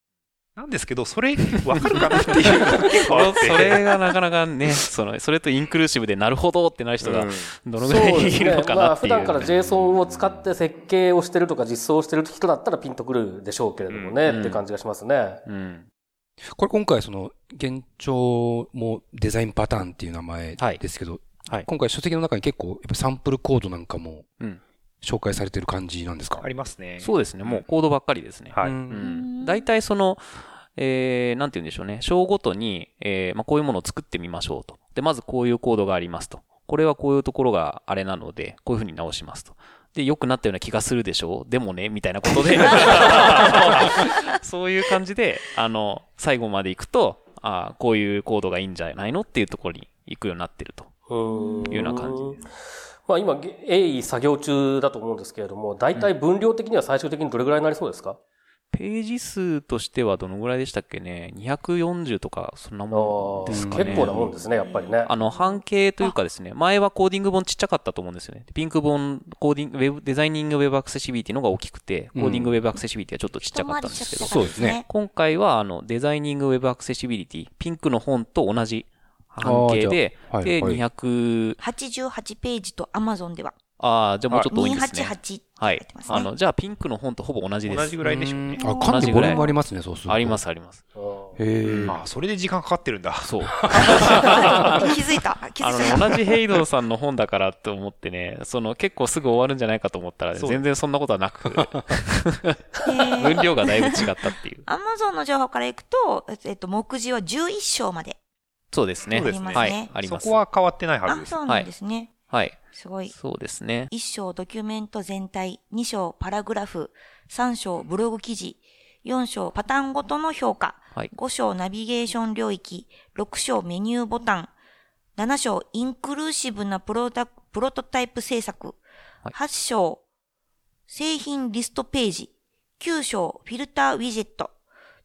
なんですけど、それ、わかるかなっていう それがなかなかね、その、それとインクルーシブでなるほどってなる人が、どのぐらいいるのかなっていう、ね。まあ、普段から JSON を使って設計をしてるとか実装してる人だったらピンとくるでしょうけれどもね、うん、って感じがしますね。うん。これ今回その、現状もデザインパターンっていう名前ですけど、はい、はい、今回書籍の中に結構、やっぱサンプルコードなんかも、紹介されてる感じなんですか、ありますね。そうですね。もうコードばっかりですね。はい。うん。大体その、えー、なんて言うんでしょうね。章ごとに、えー、まあ、こういうものを作ってみましょうと。で、まずこういうコードがありますと。これはこういうところがあれなので、こういうふうに直しますと。で、良くなったような気がするでしょうでもね、みたいなことで そういう感じで、あの、最後まで行くと、あこういうコードがいいんじゃないのっていうところに行くようになってるというような感じです。まあ今、鋭意作業中だと思うんですけれども、大体分量的には最終的にどれぐらいになりそうですか、うんページ数としてはどのぐらいでしたっけね ?240 とか、そんなもんですかね。結構なもんですね、やっぱりね。あの、判型というかですね、前はコーディング本ちっちゃかったと思うんですよね。ピンク本、コーディング、ウェブ、デザイニングウェブアクセシビリティのが大きくて、コーディングウェブアクセシビリティはちょっとちっちゃかったんですけど。そうですね。今回は、あの、デザイニングウェブアクセシビリティ、ピンクの本と同じ半径で、で、200。88ページと Amazon では。ああ、じゃあもうちょっと多いんですね。288はい。あの、じゃあピンクの本とほぼ同じです。同じぐらいでしょうね。あ、かなりボリュームありますね、そうすると。あります、あります。へえ。あ、それで時間かかってるんだ。そう。気づいた？気づいた？あの、同じヘイドさんの本だからと思ってね、その結構すぐ終わるんじゃないかと思ったら、全然そんなことはなく、分量がだいぶ違ったっていう。アマゾンの情報からいくと、えっと、目次は11章まで。そうですね。そうですね。はい。あります。そこは変わってないはずです。あ、そうなんですね。はい。すごい。そうですね。1章ドキュメント全体、2章パラグラフ、3章ブログ記事、4章パターンごとの評価、はい、5章ナビゲーション領域、6章メニューボタン、7章インクルーシブなプロプロトタイプ制作、はい、8章製品リストページ、9章フィルターウィジェット、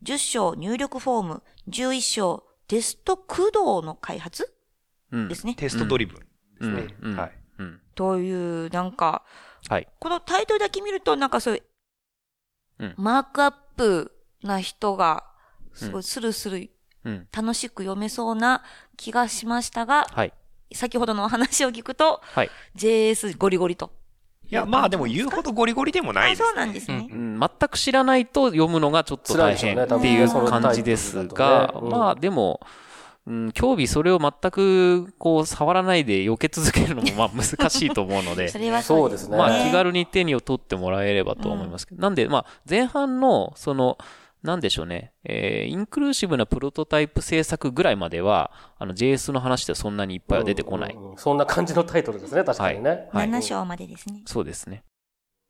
10章入力フォーム、11章テスト駆動の開発、うん、ですね。テストドリブンですね。うん、はい。うん。という、なんか、はい。このタイトルだけ見ると、なんかそういう、うん、マークアップな人が、すごいスルスル、うん、楽しく読めそうな気がしましたが、はい。先ほどのお話を聞くと、はい。JS ゴリゴリと。いや、まあでも言うほどゴリゴリでもないです、ね、そうなんですね、うん。全く知らないと読むのがちょっと大変っていう感じですが、ね。ね、まあでも、うん、興味それを全くこう触らないで避け続けるのもまあ難しいと思うので、それはそうですね。まあ気軽に手にを取ってもらえればと思いますけど、うん、なんでまあ前半のその、なんでしょうね、えー、インクルーシブなプロトタイプ制作ぐらいまでは、あの JS の話ってそんなにいっぱいは出てこない。うんうん、そんな感じのタイトルですね、確かにね。はい、7章までですね。そうですね。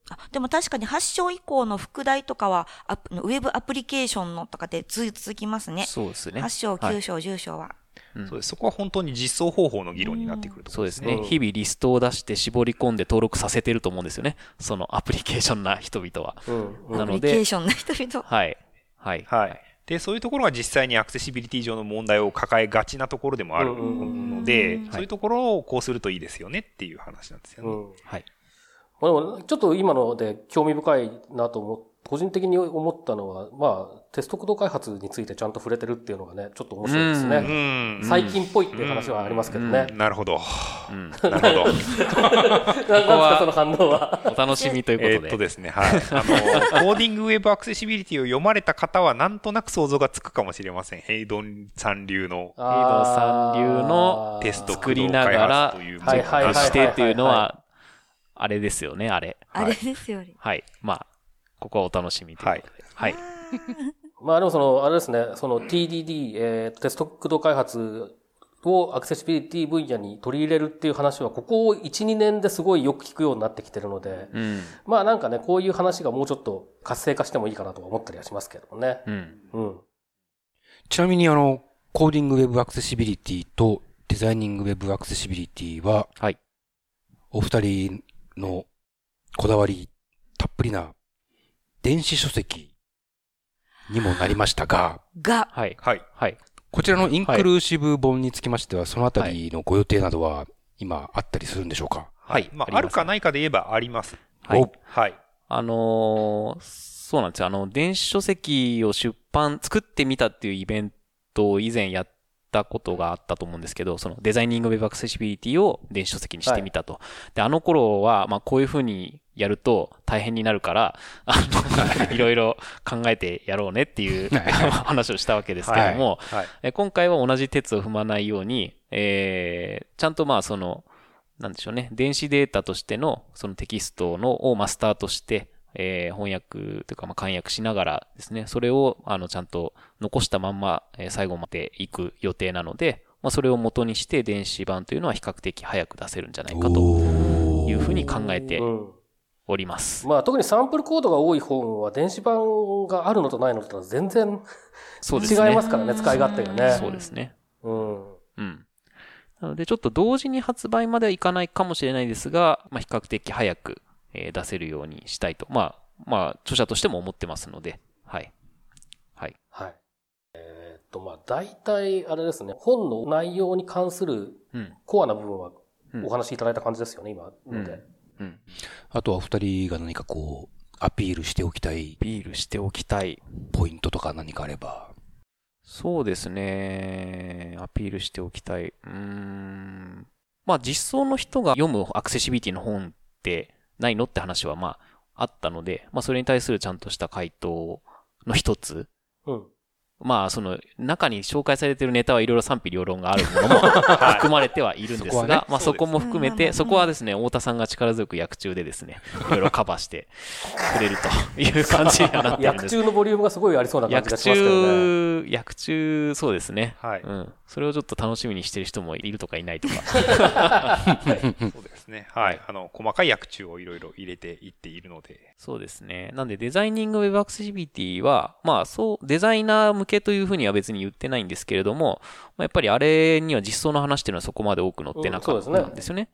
あでも確かに発症以降の副題とかは、ウェブアプリケーションのとかで続きますね。そうですね。8章、はい9章、10章は。うんそうです。そこは本当に実装方法の議論になってくるところですね。そうですね。日々リストを出して絞り込んで登録させてると思うんですよね。そのアプリケーションな人々は。うん。うんアプなのでリケーションな人々。はい。はい。はい。で、そういうところが実際にアクセシビリティ上の問題を抱えがちなところでもあるのでうん、そういうところをこうするといいですよねっていう話なんですよね。うん。はい。まあでも、ちょっと今ので興味深いなと思っ個人的に思ったのは、まあ、テスト駆動開発についてちゃんと触れてるっていうのがね、ちょっと面白いですうね。ん。最近っぽいっていう話はありますけどね。なるほど。うん。なるほど。な なんですか、その反応は？お楽しみということで。えーっとですね、はい。あの、コーディングウェブアクセシビリティを読まれた方はなんとなく想像がつくかもしれません。ヘイドンさん流のヘイドさん流のテスト作りながらというはいはいはい実してっていうのは、あれですよね、あれ。あれですよね。はい。まあ、ここはお楽しみということで。はい。まあでもその、あれですね、その TDD、えー、テスト駆動開発をアクセシビリティ分野に取り入れるっていう話は、ここ1、2年ですごいよく聞くようになってきてるので、うん。まあなんかね、こういう話がもうちょっと活性化してもいいかなとは思ったりはしますけどもね。うん。うん。ちなみにあの、コーディングウェブアクセシビリティとデザイニングウェブアクセシビリティは、はい。お二人のこだわりたっぷりな電子書籍にもなりましたが、が、はい。はい。はい。こちらのインクルーシブ本につきましては、そのあたりのご予定などは今あったりするんでしょうか？はいまあ、あるかないかで言えばあります。はいお。はい。あのーそうなんですよ。あの、電子書籍を出版、作ってみたっていうイベントを以前やったことがあったと思うんですけど、そのデザイニングウェブアクセシビリティを電子書籍にしてみたと。で、あの頃は、まあ、こういうふうにやると大変になるから、あの、いろいろ考えてやろうねっていう話をしたわけですけども、はい。え今回は同じ鉄を踏まないように、えー、ちゃんとまあその、なんでしょうね、電子データとしてのそのテキストのをマスターとして、えー翻訳というかまあ簡訳しながらですね、それをあのちゃんと残したまんま、えー最後までいく予定なので、まあそれを元にして電子版というのは比較的早く出せるんじゃないかというふうに考えてうん。おります。まあ特にサンプルコードが多い本は電子版があるのとないのとは全然そうですね。違いますからね、使い勝手がね。そうですね。うん。うん。なので、ちょっと同時に発売まではいかないかもしれないですが、まあ、比較的早く、えー出せるようにしたいと。まあ、まあ、著者としても思ってますので、はい。はい。はい。えーっと、まあ大体あれですね、本の内容に関するうん。コアな部分はうんお話しいただいた感じですよね、今ので。うん。あとはお二人が何かこう、アピールしておきたいビールしておきたい。ポイントとか何かあれば。そうですね。アピールしておきたい。うーん。まあ、実装の人が読むアクセシビリティの本ってないの？って話は、まあ、あったので、まあ、それに対するちゃんとした回答の一つうん。まあ、その、中に紹介されているネタはいろいろ賛否両論があるものも 含まれてはいるんですそこはねが、まあそこも含めて、そこはですね、太田さんが力強く役中でですね、いろいろカバーしてくれるという感じにはなってるん役です。中のボリュームがすごいありそうな感じ役がしますけどね。中、役中、そうですね。はいうん。それをちょっと楽しみにしてる人もいるとかいないとか。そうですね。はい。あの、細かい訳中をいろいろ入れていっているので。そうですね。なんでデザイニングウェブアクセシビリティは、まあそう、デザイナー向けというふうには別に言ってないんですけれども、まあ、やっぱりあれには実装の話っていうのはそこまで多く載ってなかったうんですねんですよね。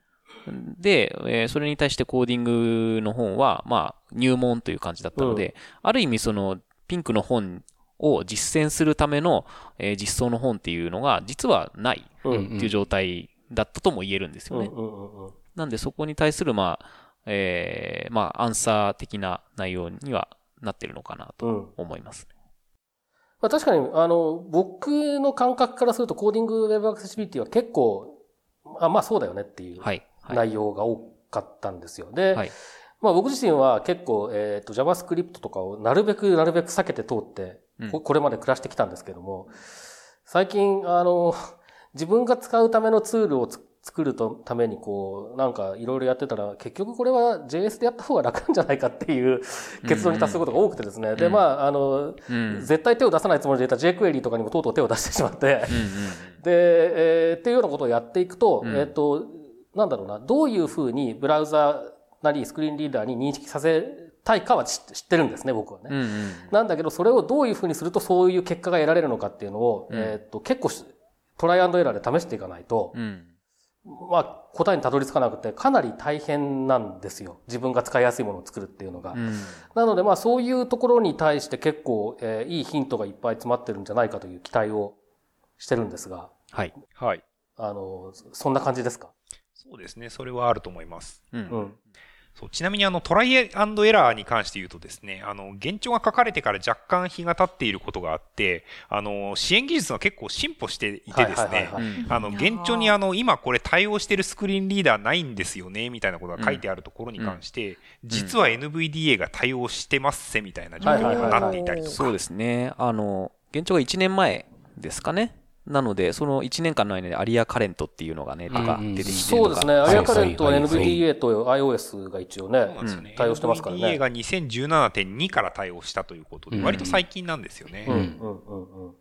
で、えーそれに対してコーディングの本は、まあ入門という感じだったので、ある意味そのピンクの本を実践するための、えー実装の本っていうのが実はないうん。っていう状態だったとも言えるんですよね。うんうんうんうん。なんでそこに対する、まあ、えー、まあ、アンサー的な内容にはなってるのかなとうん。思いますね。まあ確かに、あの、僕の感覚からするとコーディングウェブアクセシビリティは結構、あ、まあそうだよねっていうはい。はい。内容が多かったんですよ。で、はい。まあ僕自身は結構、えっ、と JavaScript とかをなるべくなるべく避けて通って、うんここれまで暮らしてきたんですけども、最近、あの、自分が使うためのツールをつ作るとためにこう、なんかいろいろやってたら、結局これは JS でやった方が楽なんじゃないかっていう 結論に達することが多くてですね。で、うんまあ、あの、うん。絶対手を出さないつもりでいた jQuery とかにもとうとう手を出してしまって、で、えーっていうようなことをやっていくと、うんえっ、と、なんだろうな、どういうふうにブラウザなりスクリーンリーダーに認識させたいかは知知ってるんですね、僕はね。なんだけど、それをどういうふうにするとそういう結果が得られるのかっていうのを、うんえーっと、結構しトライアンドエラーで試していかないと、うん。まあ、答えにたどり着かなくて、かなり大変なんですよ。自分が使いやすいものを作るっていうのが。うん。なので、まあ、そういうところに対して結構、えーいいヒントがいっぱい詰まってるんじゃないかという期待をしてるんですが、はい。はい。あの、そんな感じですか？そうですね。それはあると思います。う。うんん。そうちなみにあのトライアンドエラーに関して言うとですね、あの、現状が書かれてから若干日が経っていることがあって、あの、支援技術が結構進歩していてですねあの、現状にあの、今これ対応してるスクリーンリーダーないんですよね、みたいなことが書いてあるところに関して、実は NVDA が対応してますせ、みたいな状況にもなっていたりとか。そうですね。あの、現状が1年前ですかね。なので、その1年間の間にアリアカレントっていうのがね、とかうん。出てきてるとか。そうですね。アリアカレントは NVDA と iOS が一応ね。対応してますからね。NVDA が2017.2から対応したということで、うん。割と最近なんですよね。うんうんうんうん。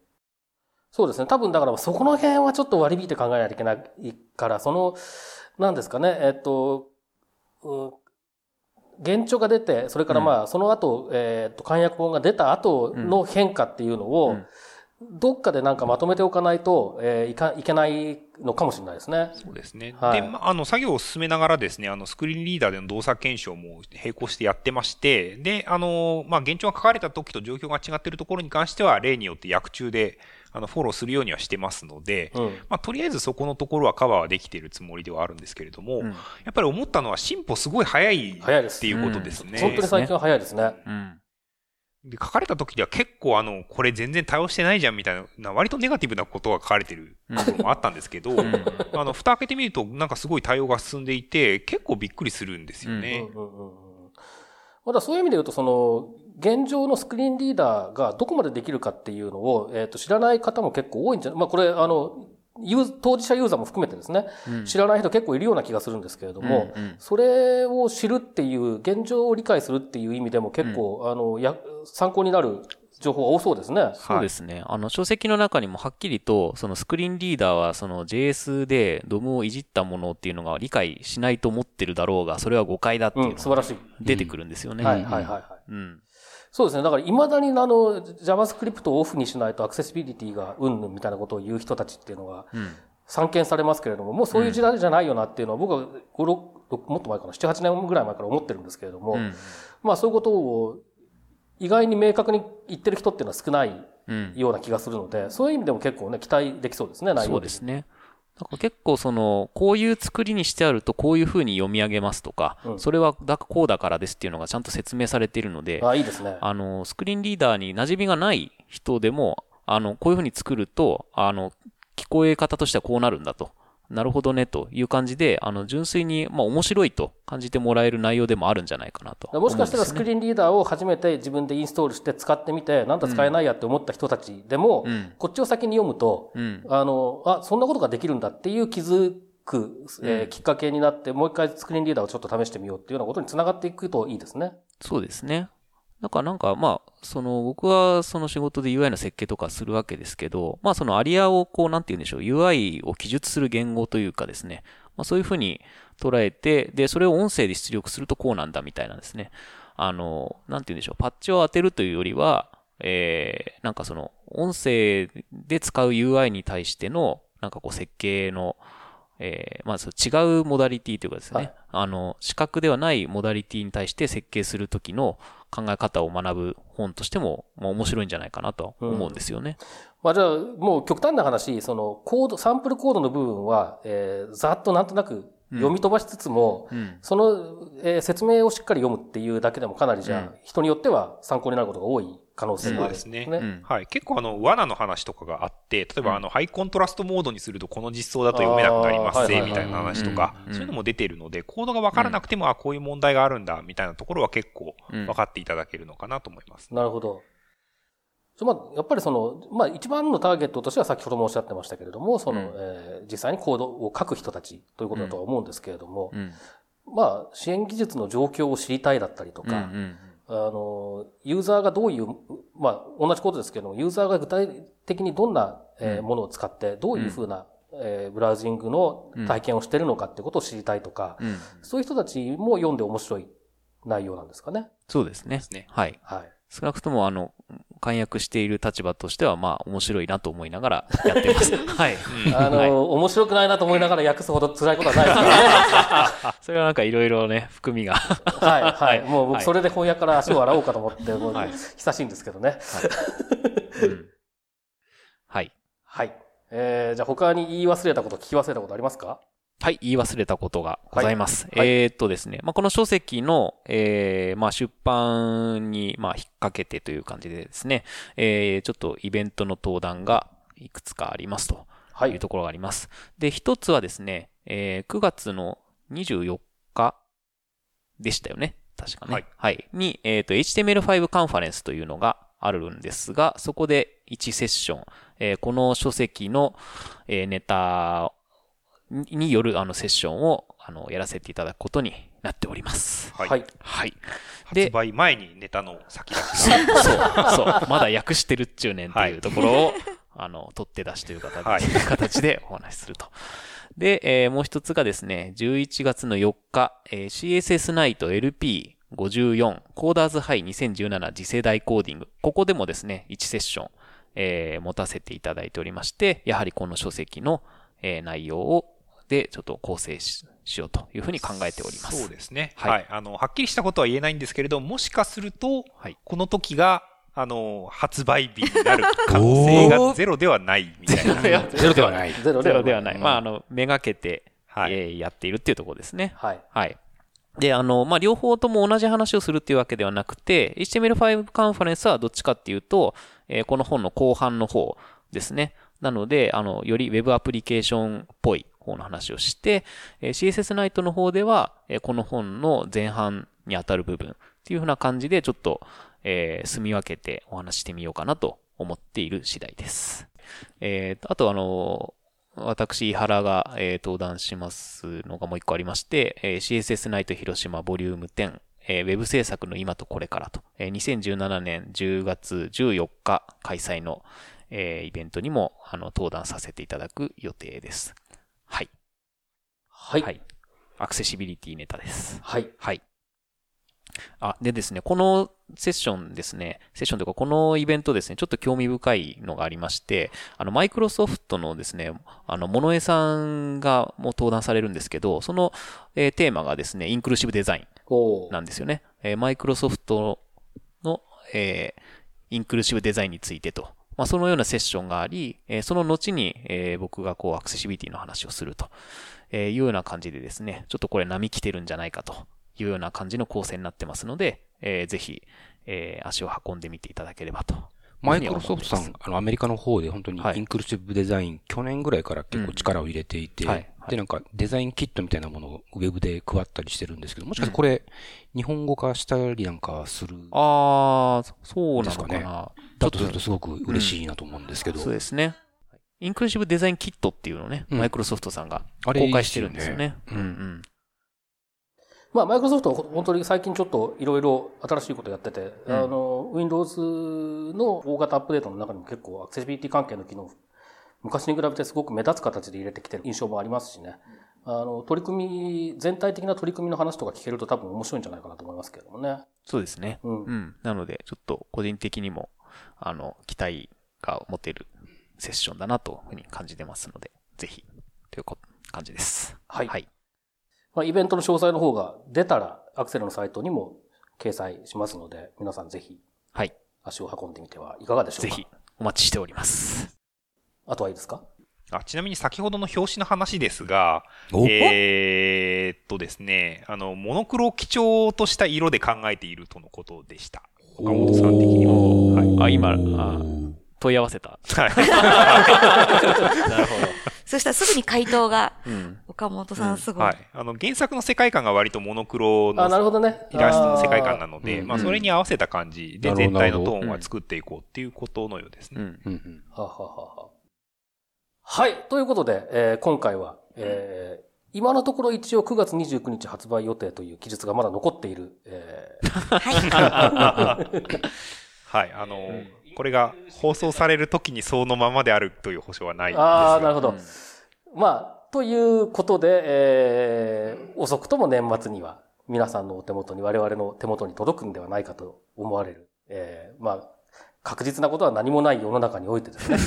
そうですね。多分だからそこの辺はちょっと割り引いて考えないといけないから、その、なんですかね、えっと、うん。現状が出て、それからまあ、その後、えっと、簡約本が出た後の変化っていうのを、うんどっかでなんかまとめておかないと、えーいか、いけないのかもしれないですね。そうですね。はいで、まあ、あの、作業を進めながらですね、あの、スクリーンリーダーでの動作検証も並行してやってまして、で、あの、まあ、現状が書かれた時と状況が違っているところに関しては、例によって薬中で、あの、フォローするようにはしてますので、うん。まあ、とりあえずそこのところはカバーはできているつもりではあるんですけれども、うんやっぱり思ったのは進歩すごい早い早いですっていうことですね。本当に最近は早いですね。うん。で書かれた時では結構あの、これ全然対応してないじゃんみたいな、割とネガティブなことが書かれてることもあったんですけど、ん。あの、蓋開けてみるとなんかすごい対応が進んでいて、結構びっくりするんですよね。うんうんうんうんまだそういう意味で言うと、その、現状のスクリーンリーダーがどこまでできるかっていうのを、えっ、と、知らない方も結構多いんじゃないまあ、これ、あの、当事者ユーザーも含めてですね、うん知らない人結構いるような気がするんですけれども、うんうんそれを知るっていう、現状を理解するっていう意味でも結構、あの、や、参考になる情報が多そうですね。そうですね。あの、書籍の中にもはっきりと、そのスクリーンリーダーは、その JS で DOM をいじったものっていうのが理解しないと思ってるだろうが、それは誤解だっていううん、のが素晴らしい。出てくるんですよね。はいはいはいはい。うん。そうですね。だから、未だにあの、JavaScript をオフにしないとアクセシビリティがうんぬんみたいなことを言う人たちっていうのがうん。散見されますけれども、もうそういう時代じゃないよなっていうのは僕は5、6、もっと前かな、7、8年ぐらい前から思ってるんですけれども、うん。まあそういうことを意外に明確に言ってる人っていうのは少ないうん。ような気がするので、そういう意味でも結構ね、期待できそうですね、内容そうですね。だから結構その、こういう作りにしてあるとこういう風に読み上げますとか、うんそれはだこうだからですっていうのがちゃんと説明されているので、あ、いいですね。あの、スクリーンリーダーに馴染みがない人でも、あの、こういう風に作ると、あの、聞こえ方としてはこうなるんだと。なるほどね、という感じで、あの、純粋に、まあ、面白いと感じてもらえる内容でもあるんじゃないかなと、もしかしたらスクリリーンリーダーを初めて自分でインストールして使ってみて、なんだ使えないやって思った人たちでも、うんこっちを先に読むと、うん。あの、あ、そんなことができるんだっていう気づく、えーきっかけになって、もう一回スクリーンリーダーをちょっと試してみようっていうようなことにつながっていくといいですね。そうですね。だからなんか、まあ、その、僕はその仕事で UI の設計とかするわけですけど、まあそのアリアをこう、なんて言うんでしょう、UI を記述する言語というかですね、まあそういうふうに捉えて、で、それを音声で出力するとこうなんだみたいなんですね。あの、なんて言うんでしょう、パッチを当てるというよりは、えー、なんかその、音声で使う UI に対しての、なんかこう設計の、えー、まず違うモダリティというかですね、はいあの、視覚ではないモダリティに対して設計するときの考え方を学ぶ本としても、まあ、面白いんじゃないかなと思うんですよね。まあじゃあ、もう極端な話、そのコード、サンプルコードの部分は、えー、ざっとなんとなく読み飛ばしつつも、うん。その、えー説明をしっかり読むっていうだけでもかなりじゃあ、人によっては参考になることが多い可能性がある。そうですね。うんはい。結構あの、罠の話とかがあって、例えばあの、ハイコントラストモードにするとこの実装だと読めなくなりますぜ、みたいな話とかう、んそういうのも出てるので、コードがわからなくても、あ、こういう問題があるんだ、みたいなところは結構うん分かっていただけるのかなと思います。なるほど。まあ、やっぱりその、まあ一番のターゲットとしては先ほどもおっしゃってましたけれども、その、うんえー実際にコードを書く人たちということだとは思うんですけれども、うん。まあ支援技術の状況を知りたいだったりとうん。うか、ん。あの、ユーザーがどういう、まあ同じことですけども、ユーザーが具体的にどんな、えものを使って、どういうふうなえーブラウジングの体験をしてるのかってことを知りたいとか、うん。そういう人たちも読んで面白い内容なんですかね。そうですね。ねはい。はい。少なくとも、あの、簡約している立場としては、まあ、面白いなと思いながらやってます。はい。あの、はい面白くないなと思いながら訳すほど辛いことはないですね。それはなんかいろいろね、含みが。はい、はい。もう僕はいそれで翻訳から足を洗おうかと思って、もうはい久しいんですけどね。うんはい。はい。えー、じゃあ他に言い忘れたこと、聞き忘れたことありますか？はい、言い忘れたことがございます。はいえーっとですね、まあ、この書籍の、えー、まあ、出版に、まあ、引っ掛けてという感じでですね、えー、ちょっとイベントの登壇がいくつかありますとはいいうところがあります。で、一つはですね、えー、9月の24日でしたよね。確かね。はいに、えーっと、HTML5 カンファレンスというのがあるんですが、そこで1セッション、えーこの書籍の、えーネタにによるあのセッションをあのやらせていただくことになっております。はい。はい。はい。で発売前にネタの先出しそうが。、そう、まだ訳してるっちゅうねんっていうところを、あの、取って出しという形,、はい形でお話しすると。で、えーもう一つがですね、11月の4日、えー CSS ナイト LP54 コーダーズハイ2017次世代コーディング。ここでもですね、1セッション、えー持たせていただいておりまして、やはりこの書籍の、えー内容を、で、ちょっと構成ししようというふうに考えております。そうですね。はいはい。あの、はっきりしたことは言えないんですけれど、もしかすると、はいこの時が、あの、発売日になる可能性がゼロではないみたいな。ゼロではない。ゼロではない。うんまあ、あの、めがけて、はいえーやっているっていうところですね。はい。はい。で、あの、まあ、両方とも同じ話をするっていうわけではなくて、HTML5 カンファレンスはどっちかっていうと、えーこの本の後半の方ですね。なので、あの、より Web アプリケーションっぽい方の話をして、え CSS ナイトの方では、えこの本の前半にあたる部分っていう風な感じで、ちょっと、えー住み分けてお話してみようかなと思っている次第です。えーあと、あの、私、井原が、えー登壇しますのがもう一個ありまして、えー CSS ナイト広島ボリューム10、えーウェブ制作の今とこれからと、えー2017年10月14日開催の、えーイベントにも、あの、登壇させていただく予定です。はい。はい。アクセシビリティネタです。はい。はい。あ、でですね、このセッションですね、セッションというか、このイベントですね、ちょっと興味深いのがありまして、あの、マイクロソフトのですね、あの、モノエさんがもう登壇されるんですけど、その、えーテーマがですね、インクルーシブデザインなんですよね。えーマイクロソフトの、えーインクルーシブデザインについてと。まあ、そのようなセッションがあり、えーその後に、えー僕がこう、アクセシビリティの話をすると、えーいうような感じでですね、ちょっとこれ波来てるんじゃないかというような感じの構成になってますので、えーぜひ、えー足を運んでみていただければと。マイクロソフトさん、あの、アメリカの方で本当にはい。インクルーシブデザイン、去年ぐらいから結構力を入れていて、うん。はい。はい。で、なんかデザインキットみたいなものをウェブで配ったりしてるんですけど、もしかしてこれ、日本語化したりなんかする、あー、そうなのかですな。だとするとすごく嬉しいなと思うんですけど、そうですね。インクルーシブデザインキットっていうのをね、うんマイクロソフトさんがあれ公開してるんですよね。いいですよねうんうん。まあ、マイクロソフトは本当に最近ちょっといろいろ新しいことやってて、うんあの、Windows の大型アップデートの中にも結構アクセシビリティ関係の機能、昔に比べてすごく目立つ形で入れてきてる印象もありますしね。あの、取り組み、全体的な取り組みの話とか聞けると多分面白いんじゃないかなと思いますけどもね。そうですね。うんうん。なので、ちょっと個人的にも、あの、期待が持てるセッションだなというふうに感じてますので、ぜひ、というこ感じです。はいはい。まあ、イベントの詳細の方が出たら、アクセルのサイトにも掲載しますので、皆さんぜひはい。足を運んでみてはいかがでしょうか。ぜひ、お待ちしております。あとはいいですか？あちなみに先ほどの表紙の話ですが、おえーっとですね、あの、モノクロを基調とした色で考えているとのことでした。岡本さん的には。はい。あ、今、あ問い合わせた。はい。なるほそしたらすぐに回答が、ど。うん。岡本さんすごい。はい。あの、原作の世界観が割とモノクロあ、なるのほどね。イラストの世界観なので、まあ、それに合わせた感じで全体のトーンは作っていこうっていうことのようですね。うん。うんうんはははははい。ということで、えー今回は、えー今のところ一応9月29日発売予定という記述がまだ残っている、えーはい。はい。あの、これが放送される時にそのままであるという保証はないんですああ、がなるほど。まあ、ということで、えー、遅くとも年末には皆さんのお手元に我々の手元に届くんではないかと思われる。えー、まあ、確実なことは何もない世の中においてですね。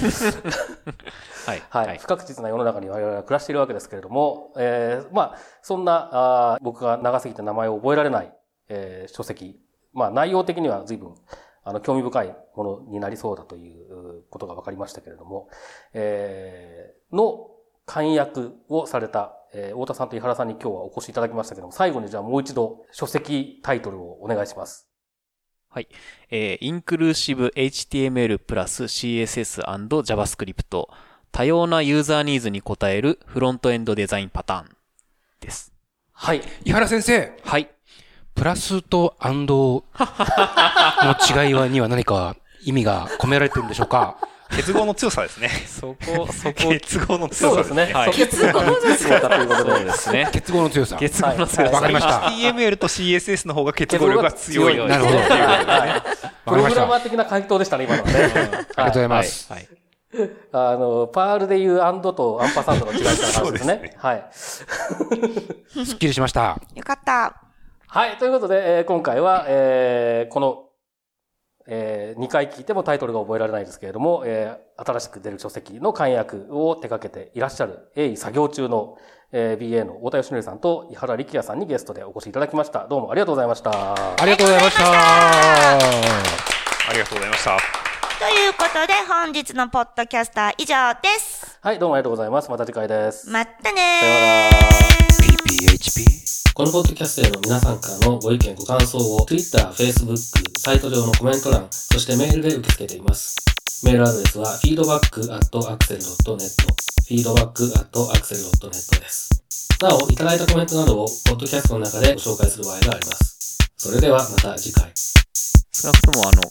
はい。はい。はい、不確実な世の中に我々は暮らしているわけですけれども、えー、まあ、そんな、あ僕が長すぎて名前を覚えられない、えー、書籍。まあ、内容的には随分、あの、興味深いものになりそうだということが分かりましたけれども、えー、の簡約をされた、えー、太田さんと井原さんに今日はお越しいただきましたけども、最後にじゃあもう一度書籍タイトルをお願いします。はい。えー、インクルーシブ HTML プラス CSS&JavaScript 多様なユーザーニーズに応えるフロントエンドデザインパターンです。はい。井原先生。はい。プラスとアンドの違いはには何か意味が込められてるんでしょうか？結合の強さですね。そこ、そこ。結合の強さ。ですね。はい、結合の強さということで。ですね。結合の強さ。結合の強さ。わかりました。HTML と CSS の方が結合力が強い。なるほど。プログラマー的な回答でしたね、今のね。ありがとうござい。ます。はい。あの、パールでい。うアンドとアンパサンドの違い。みたい。な感じですね。はい。すっきりしました。よかった。はい。ということで、えー、今回は、えー、このえー、2回聞いてもタイトルが覚えられないですけれども、えー、新しく出る書籍の簡約を手掛けていらっしゃる、鋭意作業中の、えー、BA の太田義則さんと井原力也さんにゲストでお越しいただきました。どうもありがとうございました。ありがとうございました。ありがとうございました。ということで、本日のポッドキャスター以上です。はい、どうもありがとうございます。また次回です。またねさよなら。PPHP このポッドキャストへの皆さんからのご意見ご感想を Twitter、Facebook、サイト上のコメント欄、そしてメールで受け付けています。メールアドレスは feedback.axel.net feedback.axel.net です。なお、いただいたコメントなどをポッドキャストの中でご紹介する場合があります。それではまた次回。少なくともあの、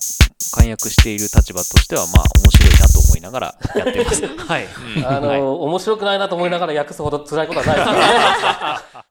解約している立場としては、まあ、面白いなと思いながらやってます。はい。あの、面白くないなと思いながら訳すほど辛いことはないですね。